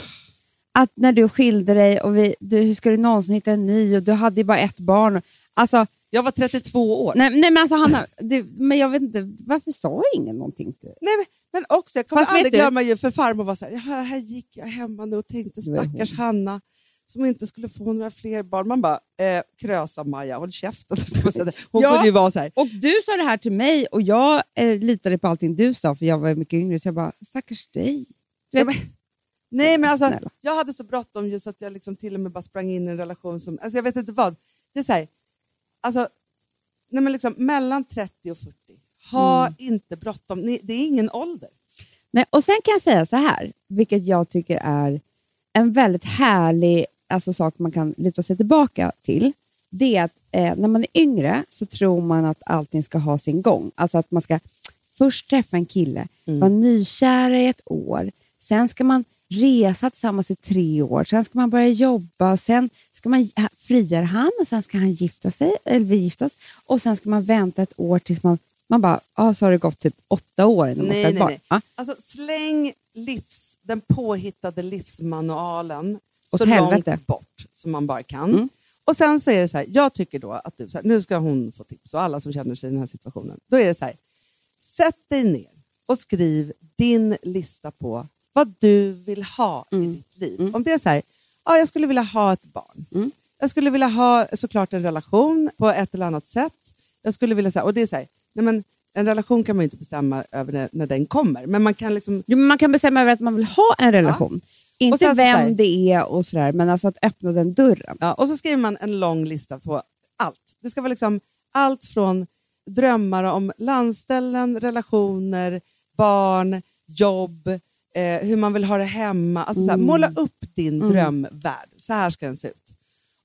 Att när du skilde dig och vi, du, hur ska du någonsin hitta en ny och du hade ju bara ett barn. Alltså, Jag var 32 år. nej, nej men alltså Hanna, det, men jag vet inte, varför sa ingen någonting till? Nej, men, men också, jag kommer Fast aldrig glömma ju för farmor var så här, "Ja, här gick jag hemma nu och tänkte stackars Hanna som inte skulle få några fler barn. Man bara, eh, krösa Maja, håll käften. Hon Ja. kunde ju vara så här, Och du sa det här till mig och jag eh, litade på allting du sa för jag var mycket yngre. Så jag bara, stackars dig. Du Ja, men- Nej, men alltså, Snälla. jag hade så bråttom just att jag liksom till och med bara sprang in i en relation som... Alltså jag vet inte vad. Det är så här, alltså, nej men liksom, mellan 30 och 40, ha Mm. inte bråttom. Ni- Det är ingen ålder. Nej, och sen kan jag säga så här, vilket jag tycker är en väldigt härlig alltså, sak man kan luta sig tillbaka till. Det är att eh, när man är yngre så tror man att allting ska ha sin gång. Alltså att man ska först träffa en kille, vara nykära i ett år, sen ska man resa tillsammans i tre år, sen ska man börja jobba, och sen ska man friar han och sen ska han gifta sig, eller vi gifta oss, och sen ska man vänta ett år tills man, man bara, ah, så har det gått typ åtta år innan man Nej, nej, barn. nej. Ja. Alltså, släng livs, den påhittade livsmanualen Åt så helvete. långt bort som man bara kan. Mm. Och sen så är det så här, jag tycker då att du, så här, nu ska hon få tips och alla som känner sig i den här situationen. Då är det så här, sätt dig ner och skriv din lista på vad du vill ha i Mm. ditt liv. Mm. Om det är så här, ja, jag skulle vilja ha ett barn. Mm. Jag skulle vilja ha såklart en relation på ett eller annat sätt. Jag skulle vilja, här, och det är så här, nej men, en relation kan man ju inte bestämma över när, när den kommer. Men man kan liksom Jo, men man kan bestämma över att man vill ha en relation. Inte Och sen vem här- det är och sådär, men alltså att öppna den dörren. Ja, och så skriver man en lång lista på allt. Det ska vara liksom allt från drömmar om landställen, relationer, barn, jobb, eh, hur man vill ha det hemma. Alltså så här, Mm. måla upp din Mm. drömvärld. Så här ska den se ut.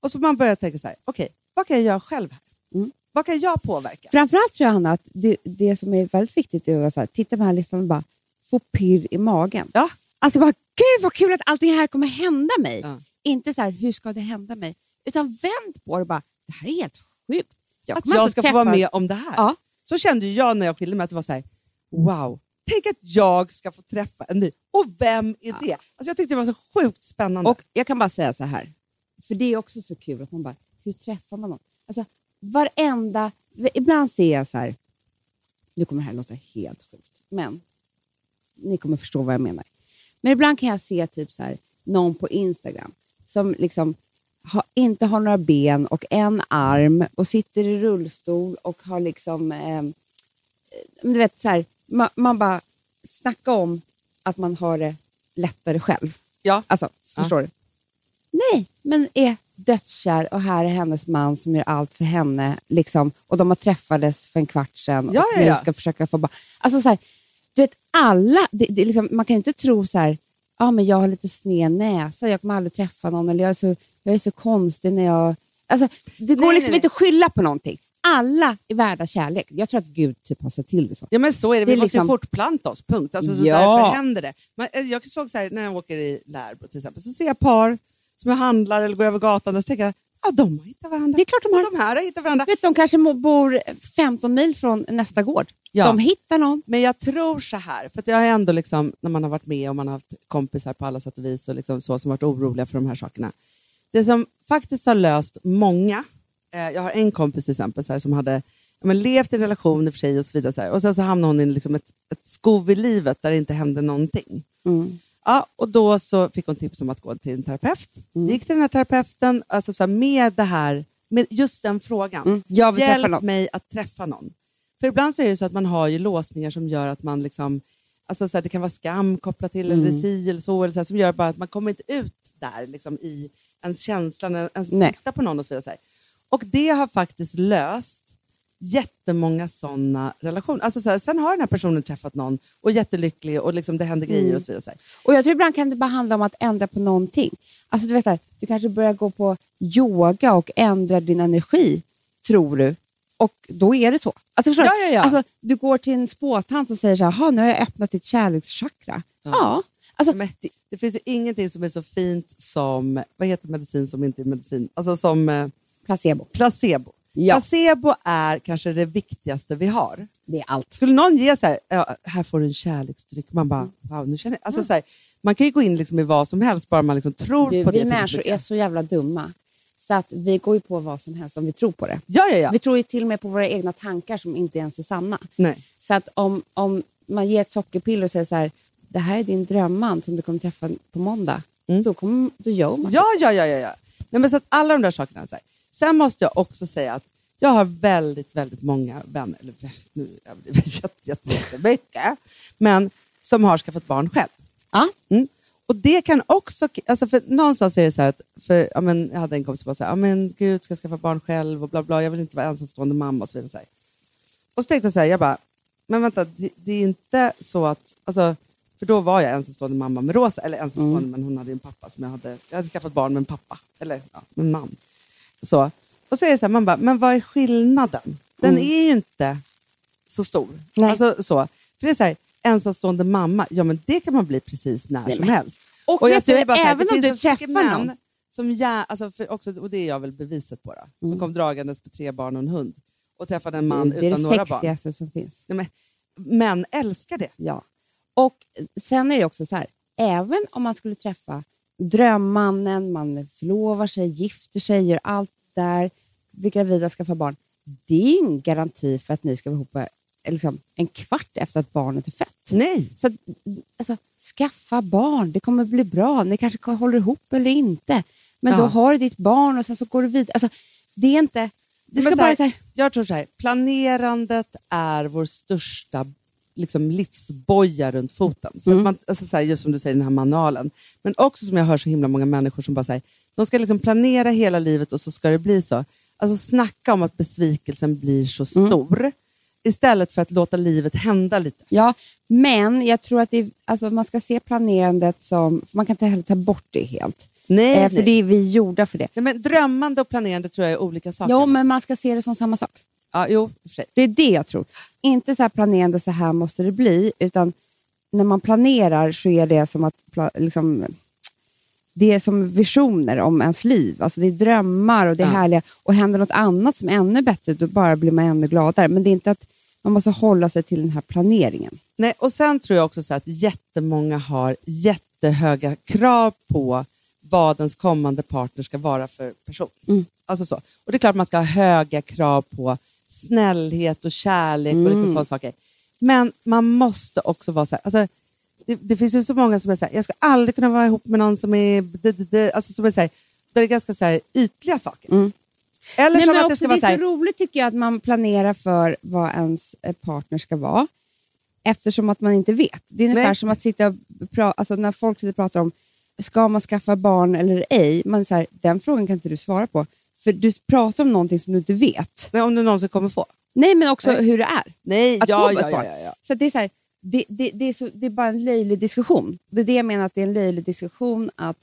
Och så man börjar tänka så här, okej, vad kan jag göra själv här? Mm. Vad kan jag påverka? Framförallt tror jag, Hanna, att det, det som är väldigt viktigt är att så här, titta på den här listan och bara få pirr i magen. Ja. Alltså bara, gud vad kul att allting här kommer hända mig. Ja. Inte så här, hur ska det hända mig? Utan vänd på det och bara, det här är helt sjukt. att jag alltså ska få vara träffa- med om det här. Ja. Så kände jag när jag skilde mig, att det var så här, wow, tänk att jag ska få träffa en ny. Och vem är det? Alltså jag tyckte det var så sjukt spännande. Och jag kan bara säga så här, för det är också så kul att man bara, hur träffar man någon? Alltså varenda, ibland ser jag så här, nu kommer det här låta helt sjukt, men ni kommer förstå vad jag menar. Men ibland kan jag se typ så här, någon på Instagram som liksom ha, inte har några ben och en arm och sitter i rullstol och har liksom, eh, du vet så här, man, man bara snackar om att man har det lättare själv. Ja. Alltså, förstår du? Nej, men är dödskär och här är hennes man som gör allt för henne. Liksom, och de har träffades för en kvart sedan Ja, och ja, nu ja. ska försöka få barn. Alltså så här, du vet alla, det, det liksom, man kan inte tro så här, ja men jag har lite sned näsa, jag kommer aldrig träffa någon eller jag är så, jag är så konstig när jag... Alltså, det går Nej, liksom nej, inte att skylla på någonting. Alla är värda kärlek. Jag tror att Gud typ har sett till det så. Ja men så är det, vi Det är måste liksom- fortplanta oss, punkt. Alltså, så Ja. Därför händer det. Men, eh, jag såg så här, när jag åker i Lärbro till exempel, så ser jag par som jag handlar eller går över gatan och så tänker jag, ja de har hittat varandra. Det är klart de har. De här har hittat varandra. Vet, de kanske bor 15 mil från nästa gård. Ja. De hittar någon. Men jag tror så här, för jag har ändå liksom, när man har varit med och man har haft kompisar på alla sätt och vis och liksom så som varit oroliga för de här sakerna. Det som faktiskt har löst många, eh, jag har en kompis till exempel så här, som hade men levt i en relation för sig och så vidare så här, och sen så hamnade hon i liksom ett, ett skov i livet där det inte hände någonting. Mm. Ja, och då så fick hon tips om att gå till en terapeut. Gick till den här terapeuten alltså så här, med det här, med just den frågan. Mm. Jag vill Hjälp mig att träffa någon. För ibland så är det så att man har ju låsningar som gör att man liksom, alltså så här, det kan vara skam kopplat till Mm. eller si eller så, eller så här, som gör bara att man kommer inte ut där liksom, i ens känsla, när ens Nej. titta på någon och så vidare. Så. Och det har faktiskt löst jättemånga sådana relationer. Alltså så här, sen har den här personen träffat någon och är jättelycklig och liksom det händer grejer och så vidare. Och jag tror ibland kan det bara handla om att ändra på någonting. Alltså du vet så här, du kanske börjar gå på yoga och ändra din energi, tror du. Och då är det så. Alltså, Ja, ja, ja. Alltså, du går till en spåtant och säger så här, "Ha, nu har jag öppnat ditt kärlekschakra. Ja. Alltså, Men det, det finns ju ingenting som är så fint som, vad heter medicin som inte är medicin? Alltså som eh, placebo. placebo. Ja. Placebo är kanske det viktigaste vi har. Det är allt. Skulle någon ge så här, här får du en kärleksdryck, man bara, wow, nu känner jag... Alltså, så här, man kan ju gå in liksom i vad som helst bara man liksom tror Du, på det. vi tillräckligt människor är så jävla dumma. Så att vi går ju på vad som helst om vi tror på det. Ja, ja, ja. Vi tror ju till och med på våra egna tankar som inte ens är sanna. Nej. Så att om, om man ger ett sockerpiller och säger så här, det här är din drömman som du kommer träffa på måndag. Då, kommer, då gör man Ja, ja, ja. ja, ja. Nej, men så att alla de där sakerna. Så här. Sen måste jag också säga att jag har väldigt, väldigt många vänner, eller nu överdriver jag jätte, jätte, jättemycket, men som har skaffat barn själv. Ja. Mm. Och det kan också, alltså för någonstans är det så här att, för, ja, men, jag hade en kompis som var så här, ja, men gud ska jag skaffa barn själv och bla bla, jag vill inte vara ensamstående mamma och så vidare. Så här. Och så tänkte jag så här, jag bara, men vänta, det, det är inte så att, alltså, för då var jag ensamstående mamma med Rosa, eller ensamstående men hon hade en pappa som jag hade, jag hade skaffat barn med en pappa, eller ja, med en man. Så. Och så är det så här, man bara, men vad är skillnaden? Den är ju inte så stor. Nej. Alltså, så. För det är så här, ensamstående mamma, ja men det kan man bli precis när Nej, som men- helst. Och, Och jag säger bara så här, även det om du träffar någon. Som jag, alltså för också, och det är jag väl beviset på, då, som kom dragandes med tre barn och en hund och träffade en man det är det utan några barn. sexigaste som finns. Nej, men, män älskar det. Ja. Och sen är det också så här, även om man skulle träffa drömmannen, man förlovar sig, gifter sig, gör allt där, blir gravida, skaffar barn. Det är ingen garanti för att ni ska vara ihop liksom, en kvart efter att barnet är fött. Nej. Så alltså, skaffa barn, det kommer bli bra. Ni kanske håller ihop eller inte. Men Ja. då har du ditt barn och sen så går du vidare. Alltså, det är inte... Det ska så bara här, så här, Jag tror så här, planerandet är vår största liksom, livsboja runt foten. För Mm. man, alltså, så här, just som du säger, den här manualen. Men också som jag hör så himla många människor som bara säger, de ska liksom planera hela livet och så ska det bli så. Alltså snacka om att besvikelsen blir så Mm. stor. Istället för att låta livet hända lite. Ja, men jag tror att det, alltså, man ska se planerandet som... Man kan inte heller ta bort det helt. Nej, Eh, för nej. det är vi gjorda för det. nej, men drömmande och planerande tror jag är olika saker. Jo, men man ska se det som samma sak. Ja, jo. Det är det jag tror. Inte så här planerande, så här måste det bli, utan när man planerar så är det som att liksom, det är som visioner om ens liv. Alltså det är drömmar och det är Ja. härliga. Och händer något annat som är ännu bättre, då bara blir man ännu gladare. Men det är inte att man måste hålla sig till den här planeringen. Nej, och sen tror jag också så att jättemånga har jättehöga krav på vad ens kommande partner ska vara för person. Mm. Alltså så. Och det är klart man ska ha höga krav på snällhet och kärlek och Mm. liksom sådana saker. Men man måste också vara så här, alltså, det, det finns ju så många som är så här, jag ska aldrig kunna vara ihop med någon som är, d- d- d- alltså som är så här, där det är ganska så här, ytliga saker. Mm. Eller Nej, som att det ska vara så är så roligt tycker jag att man planerar för vad ens eh, partner ska vara. Eftersom att man inte vet. Det är ungefär Nej. som att sitta och pra- alltså när folk sitter och pratar om ska man skaffa barn eller ej. Man är så här, den frågan kan inte du svara på. För du pratar om någonting som du inte vet. nej, om du någonsin kommer få. Nej, men också Nej. hur det är. Nej, Att ja, få ett ja, ja, barn. ja, ja. Så det, är så här, det, det, det, är så, det är bara en löjlig diskussion. Det är det jag menar, att det är en löjlig diskussion att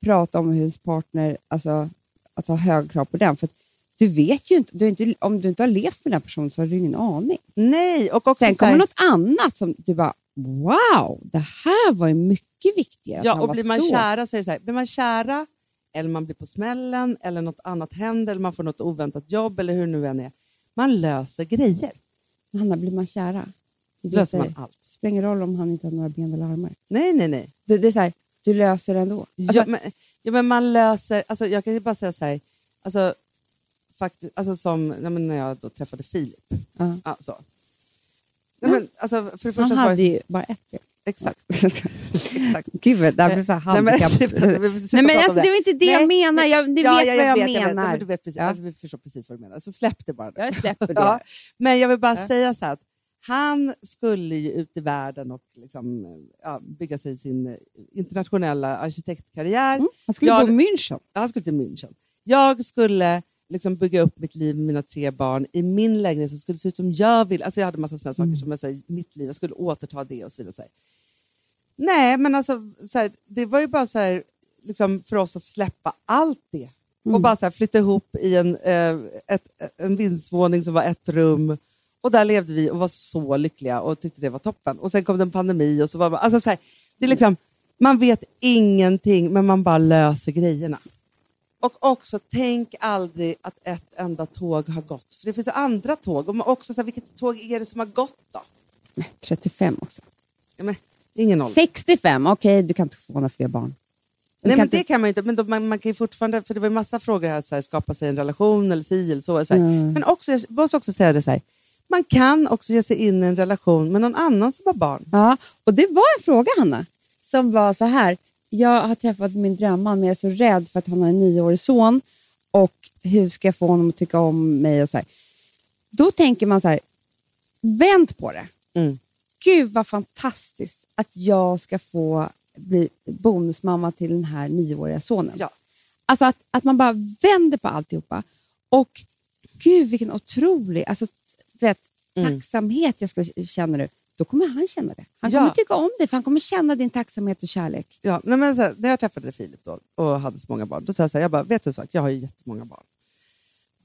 prata om hur ens partner, alltså att ha höga krav på den. För du vet ju inte, du inte, om du inte har levt med den personen så har du ingen aning. Nej, och också Sen så här, kommer något annat som du bara, wow, det här var ju mycket viktigare. Ja, och blir man så. kära så är det så här, blir man kära eller man blir på smällen eller något annat händer eller man får något oväntat jobb eller hur det nu än är. Man löser grejer. Hanna, blir man kära? Det Löser man allt. Det spelar ingen roll om han inte har några ben eller armar. Nej, nej, nej. Det, det är så här, du löser det ändå. Alltså, ja, men, ja, men man löser, alltså, jag kan ju bara säga så här, alltså, faktiskt, alltså som när jag då träffade Filip. ja. Alltså. Nej, men, alltså, för det första Han hade ju bara ett ben. Exakt. exakt. Gud, det här blev så här Nej, men, Nej, men alltså, det var inte det Nej, jag menar. Jag, ni Ja, vet ja, vad jag, vet, vet. Menar. men du vet precis, Ja. alltså, vi förstår precis vad du menar. Så släpp det bara. nu. Jag släpper det. Ja, men jag vill bara Ja. säga så här att han skulle ju ut i världen och liksom, ja, bygga sig sin internationella arkitektkarriär. Mm. Han skulle Ja, gå München. Han skulle till München. Jag skulle liksom bygga upp mitt liv med mina tre barn i min lägenhet som skulle se ut som jag vill. Alltså jag hade massa sådana saker som jag, så här, mitt liv, jag skulle återta det och så vidare. Så här. Nej, men alltså, så här, det var ju bara så här, liksom, för oss att släppa allt det. Och bara så här, flytta ihop i en, eh, ett, en vindsvåning som var ett rum. Och där levde vi och var så lyckliga och tyckte det var toppen. Och sen kom det en pandemi och så var man, alltså så här, det är liksom, man vet ingenting men man bara löser grejerna. Och också, tänk aldrig att ett enda tåg har gått. För det finns andra tåg. Och man också, så här, vilket tåg är det som har gått då? 35 också. Ja, men, ingen ålder. 65, okej, du kan inte få några fler barn. Du Nej, kan men inte- det kan man inte. Men då, man, man kan ju fortfarande, för det var ju massa frågor här, att så här, skapa sig en relation eller si eller så. så här. Mm. Men också, jag måste också säga det så här, man kan också ge sig in i en relation med någon annan som har barn. Ja, och det var en fråga, Hanna, som var så här. Jag har träffat min drömman, men jag är så rädd för att han har en nioårig son. Och hur ska jag få honom att tycka om mig? Och så här. Då tänker man så här, vänd på det. Mm. Gud vad fantastiskt att jag ska få bli bonusmamma till den här nioåriga sonen. Ja. Alltså att, att man bara vänder på alltihopa. Och gud vilken otrolig alltså, vet, Mm. tacksamhet jag skulle känna nu. Då kommer han känna det. Han Ja. kommer tycka om det, för han kommer känna din tacksamhet och kärlek. Ja, nej, men här, när jag träffade Filip då, och hade så många barn, då sa jag så här, jag bara, vet du en sak, jag har ju jättemånga barn.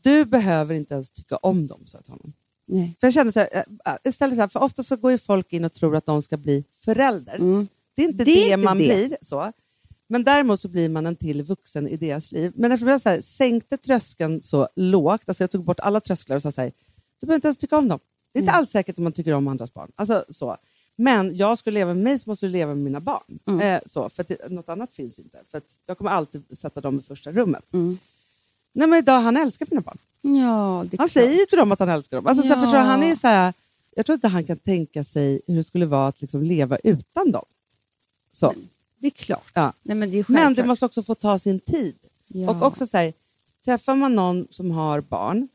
Du behöver inte ens tycka om dem, sa jag till honom. Nej. För jag kände så här, äh, istället så här, för ofta så går ju folk in och tror att de ska bli förälder. Mm. Det är inte Det det, är inte man det. blir. så. Men däremot så blir man en till vuxen i deras liv. Men eftersom jag så här, sänkte tröskeln så lågt, alltså jag tog bort alla trösklar och sa så här, du behöver inte ens tycka om dem. Det är inte alls säkert att man tycker om andras barn. Alltså, så. Men jag skulle leva med mig så måste du leva med mina barn. Mm. Eh, så, för att det, något annat finns inte. För jag kommer alltid sätta dem i första rummet. Mm. Nej, men idag, han älskar mina barn. Ja, Han klart. säger ju till dem att han älskar dem. Alltså, så Ja. förstår du, han är så här, jag tror inte han kan tänka sig hur det skulle vara att liksom leva utan dem. Så. Det är klart. Ja. Nej, men det är Men det måste också få ta sin tid. Ja. Och också så här, träffar man någon som har barn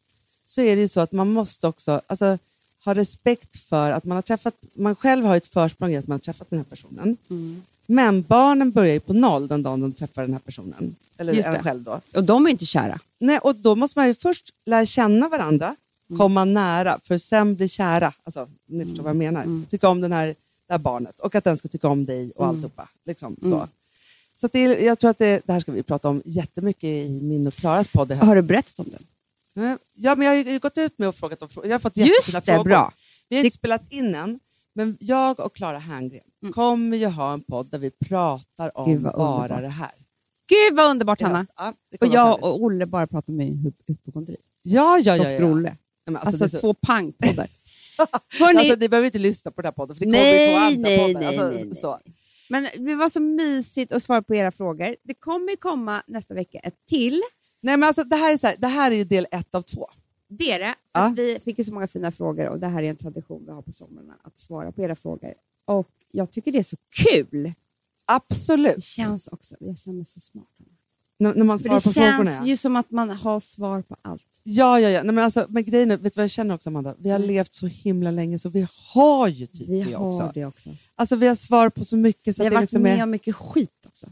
så är det ju så att man måste också alltså, ha respekt för att man har träffat, man själv har ett försprång i att man har träffat den här personen. Mm. Men barnen börjar ju på noll den dagen de träffar den här personen. Eller Just en det. själv då. Och de är inte kära. Nej, och då måste man ju först lära känna varandra, Mm. komma nära, för sen bli kära. Alltså, ni förstår vad jag menar. Mm. Tycka om den här, det här barnet och att den ska tycka om dig och alltihopa. Liksom, så. Så att det, är- jag tror att det, det här ska vi prata om jättemycket i min och Klaras podd. Har du berättat om den? Men- Ja, men jag har ju gått ut med och frågat om. Jag har fått Just jättefina det, frågor. bra. Vi har inte spelat in än, men jag och Klara Herngren kommer ju ha en podd där vi pratar om Mm. Bara underbart. det här. Gud vad underbart Hanna! Ja, Och kommer jag och Olle bara pratar med hy- hypokondri. Ja, ja, ja. ja, Dr. ja. Olle. Nej, Alltså, är så- två pangpoddar. Hörrni, Alltså, ni behöver inte lyssna på den här podden, för det kommer Nej, vi få andra nej, poddar. nej, Alltså, nej, nej. Så. men det var så mysigt att svara på era frågor. Det kommer ju komma nästa vecka ett till. Nej, men alltså, det, här är så här, det här är ju del ett av två. Det är det. Att Vi fick ju så många fina frågor och det här är en tradition vi har på somrarna att svara på era frågor. Och jag tycker det är så kul. Absolut. Det känns också, jag känner mig så smart. N- när man svarar det på frågorna. känns Ja, ju som att man har svar på allt. ja, ja. ja. Nej, men, alltså, men grejen är, vet du vad jag känner också Amanda? Vi har levt så himla länge så vi har ju typ Mm. Vi det har också. det också. Alltså, vi har svar på så mycket. Så Vi att har det, varit liksom med är, om mycket skit också.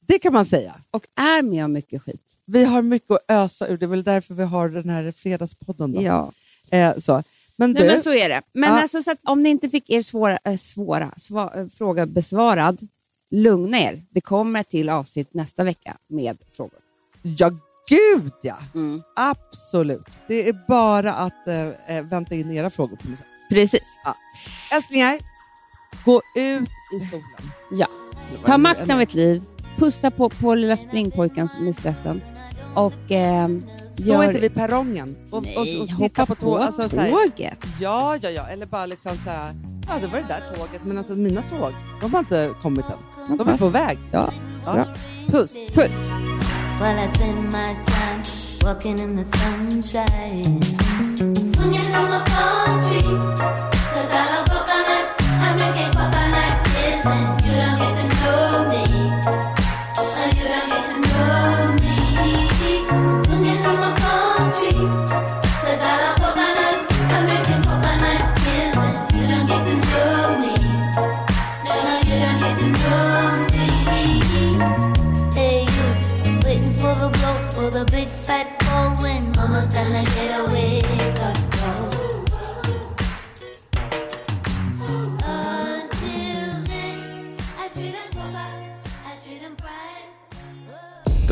det kan man säga. Och är med om mycket skit. Vi har mycket att ösa ur. Det är väl därför vi har den här fredagspodden. Då. Ja. Eh, så. Men Nej, du, men så är det. Men Ja. alltså, så om ni inte fick er svåra, äh, svåra sva, äh, fråga besvarad, lugna er. Det kommer till avsnitt nästa vecka med frågor. ja gud ja! Mm. Absolut. Det är bara att eh, eh, vänta in era frågor på något sätt. Precis. Älsklingar, gå ut i solen. Ja. Ta makten av ett liv, pussa på, på lilla springpojken med stressen och Stå inte vid perrongen och, Nej, och, och titta hoppa på, på, tåg. Alltså, så här, tåget. ja, ja, ja. Eller bara liksom så här, ja det var det där tåget, men alltså mina tåg, de har inte kommit än. De är på väg. Ja. Ja. Bra. Puss! Puss! While I spend my time walking in the sunshine. Swinging on my palm tree.